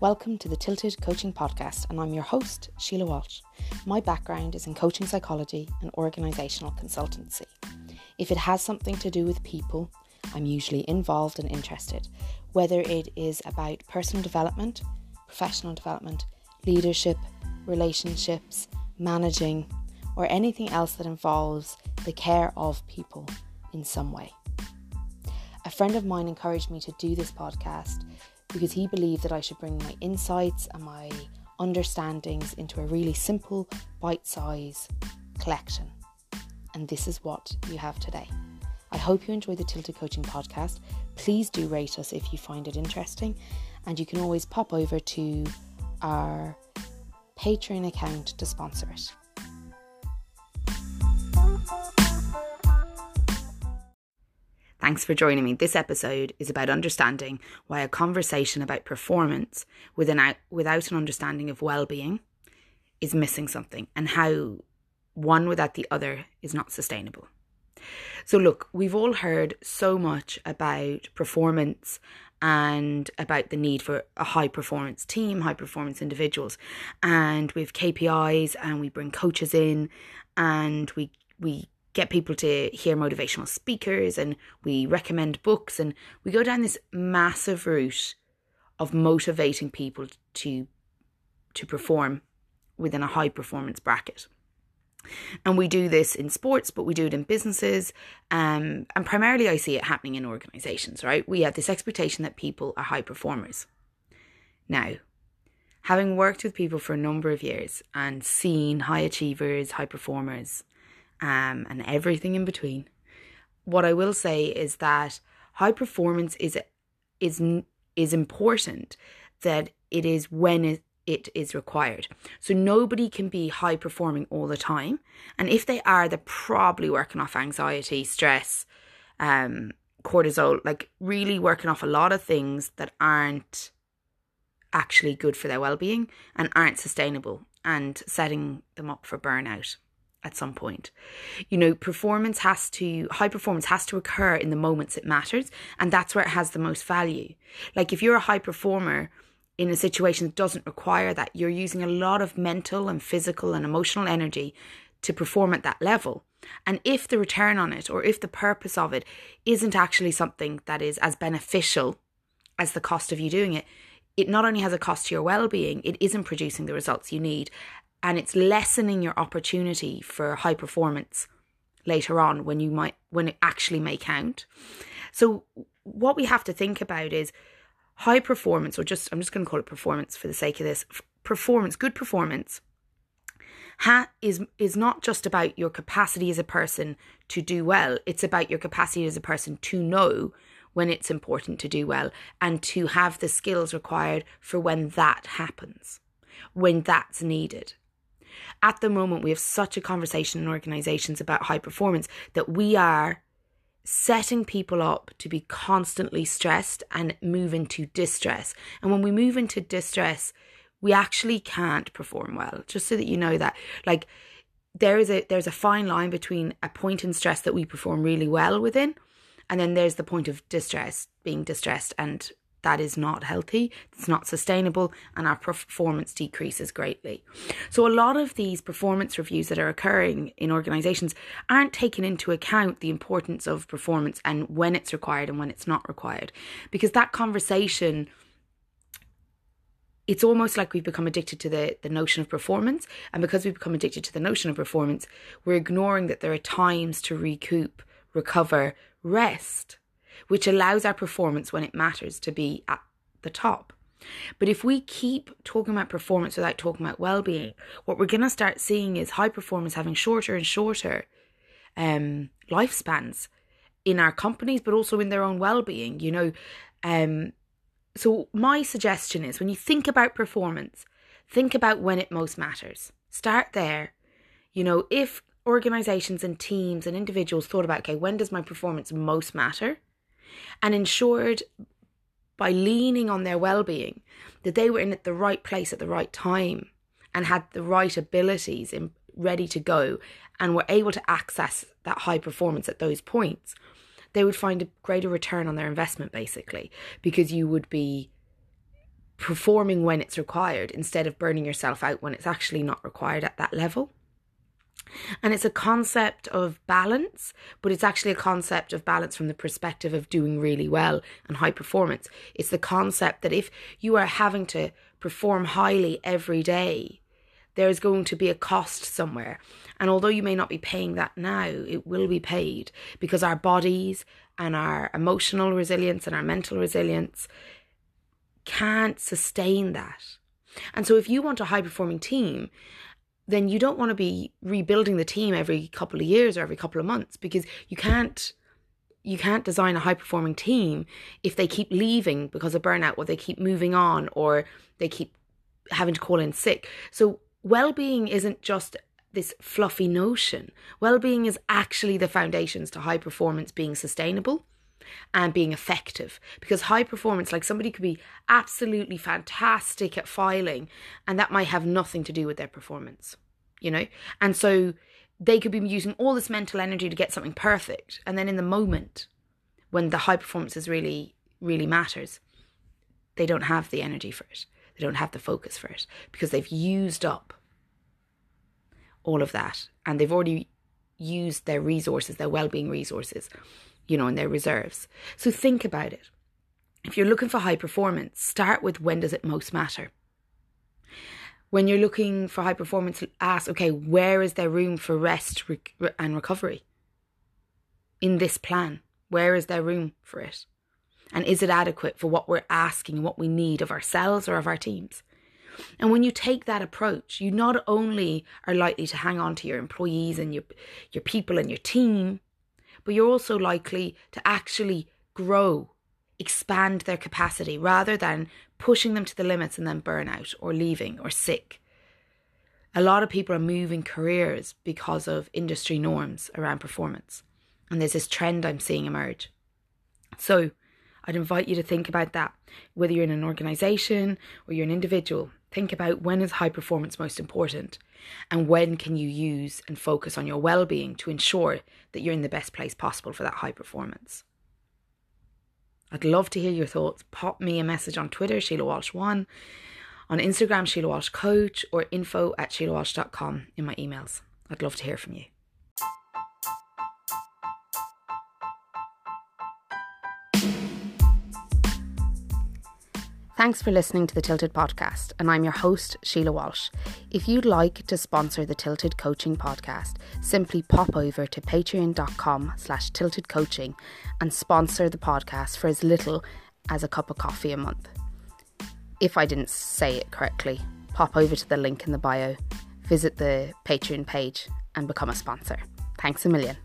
Welcome to the Tilted Coaching Podcast, and I'm your host, Sheila Walsh. My background is in coaching psychology and organisational consultancy. If it has something to do with people, I'm usually involved and interested, whether it is about personal development, professional development, leadership, relationships, managing, or anything else that involves the care of people in some way. A friend of mine encouraged me to do this podcast because he believed that I should bring my insights and my understandings into a really simple, bite size collection. And this is what you have today. I hope you enjoy the Tilted Coaching podcast. Please do rate us if you find it interesting. And you can always pop over to our Patreon account to sponsor it. Thanks for joining me. This episode is about understanding why a conversation about performance without, without an understanding of well being is missing something and how one without the other is not sustainable. So, look, we've all heard so much about performance and about the need for a high performance team, high performance individuals. And we have KPIs and we bring coaches in and we we get people to hear motivational speakers and we recommend books and we go down this massive route of motivating people to to perform within a high performance bracket. And we do this in sports, but we do it in businesses. Um, and primarily, I see it happening in organizations, right? We have this expectation that people are high performers. Now, having worked with people for a number of years and seen high achievers, high performers, um, and everything in between. What I will say is that high performance is is is important. That it is when it, it is required. So nobody can be high performing all the time, and if they are, they're probably working off anxiety, stress, um, cortisol, like really working off a lot of things that aren't actually good for their well-being and aren't sustainable and setting them up for burnout at some point. You know, performance has to, high performance has to occur in the moments it matters, and that's where it has the most value. Like if you're a high performer in a situation that doesn't require that, you're using a lot of mental and physical and emotional energy to perform at that level. And if the return on it or if the purpose of it isn't actually something that is as beneficial as the cost of you doing it, it not only has a cost to your well being, it isn't producing the results you need and it's lessening your opportunity for high performance later on when you might when it actually may count. So what we have to think about is high performance or just i'm just going to call it performance for the sake of this performance good performance ha- is is not just about your capacity as a person to do well. It's about your capacity as a person to know when it's important to do well and to have the skills required for when that happens when that's needed at the moment, we have such a conversation in organizations about high performance that we are setting people up to be constantly stressed and move into distress. And when we move into distress, we actually can't perform well. Just so that you know that, like, there is a there's a fine line between a point in stress that we perform really well within, and then there's the point of distress, being distressed and that is not healthy, it's not sustainable, and our performance decreases greatly. So, a lot of these performance reviews that are occurring in organizations aren't taking into account the importance of performance and when it's required and when it's not required. Because that conversation it's almost like we've become addicted to the, the notion of performance. And because we've become addicted to the notion of performance, we're ignoring that there are times to recoup, recover, rest which allows our performance when it matters to be at the top. But if we keep talking about performance without talking about well being, what we're going to start seeing is high performance having shorter and shorter um, lifespans in our companies, but also in their own well being. You know, um, so my suggestion is when you think about performance, think about when it most matters. Start there. You know, if organizations and teams and individuals thought about, okay, when does my performance most matter? And ensured by leaning on their well-being that they were in at the right place at the right time and had the right abilities in, ready to go and were able to access that high performance at those points they would find a greater return on their investment basically because you would be performing when it's required instead of burning yourself out when it's actually not required at that level. And it's a concept of balance, but it's actually a concept of balance from the perspective of doing really well and high performance. It's the concept that if you are having to perform highly every day, there's going to be a cost somewhere. And although you may not be paying that now, it will be paid because our bodies and our emotional resilience and our mental resilience can't sustain that. And so, if you want a high performing team, then you don't want to be rebuilding the team every couple of years or every couple of months because you can't you can't design a high performing team if they keep leaving because of burnout or they keep moving on or they keep having to call in sick. So well-being isn't just this fluffy notion. Well-being is actually the foundations to high performance being sustainable and being effective. Because high performance like somebody could be absolutely fantastic at filing and that might have nothing to do with their performance you know? And so they could be using all this mental energy to get something perfect and then in the moment when the high performance is really really matters they don't have the energy for it. They don't have the focus for it because they've used up all of that and they've already used their resources their well-being resources you know, and their reserves. So think about it. If you're looking for high performance, start with when does it most matter? When you're looking for high performance, ask, okay, where is there room for rest and recovery? In this plan, where is there room for it? And is it adequate for what we're asking, what we need of ourselves or of our teams? And when you take that approach, you not only are likely to hang on to your employees and your, your people and your team, but you're also likely to actually grow, expand their capacity rather than pushing them to the limits and then burn out or leaving or sick. A lot of people are moving careers because of industry norms around performance. And there's this trend I'm seeing emerge. So I'd invite you to think about that. Whether you're in an organization or you're an individual, think about when is high performance most important and when can you use and focus on your well-being to ensure that you're in the best place possible for that high performance. I'd love to hear your thoughts. Pop me a message on twitter sheila walsh 1 on instagram sheila walsh coach or info at sheilawalsh.com in my emails. I'd love to hear from you Thanks for listening to the Tilted Podcast, and I'm your host, Sheila Walsh. If you'd like to sponsor the Tilted Coaching Podcast, simply pop over to patreon.com slash tilted coaching and sponsor the podcast for as little as a cup of coffee a month. If I didn't say it correctly, pop over to the link in the bio, visit the Patreon page, and become a sponsor. Thanks a million.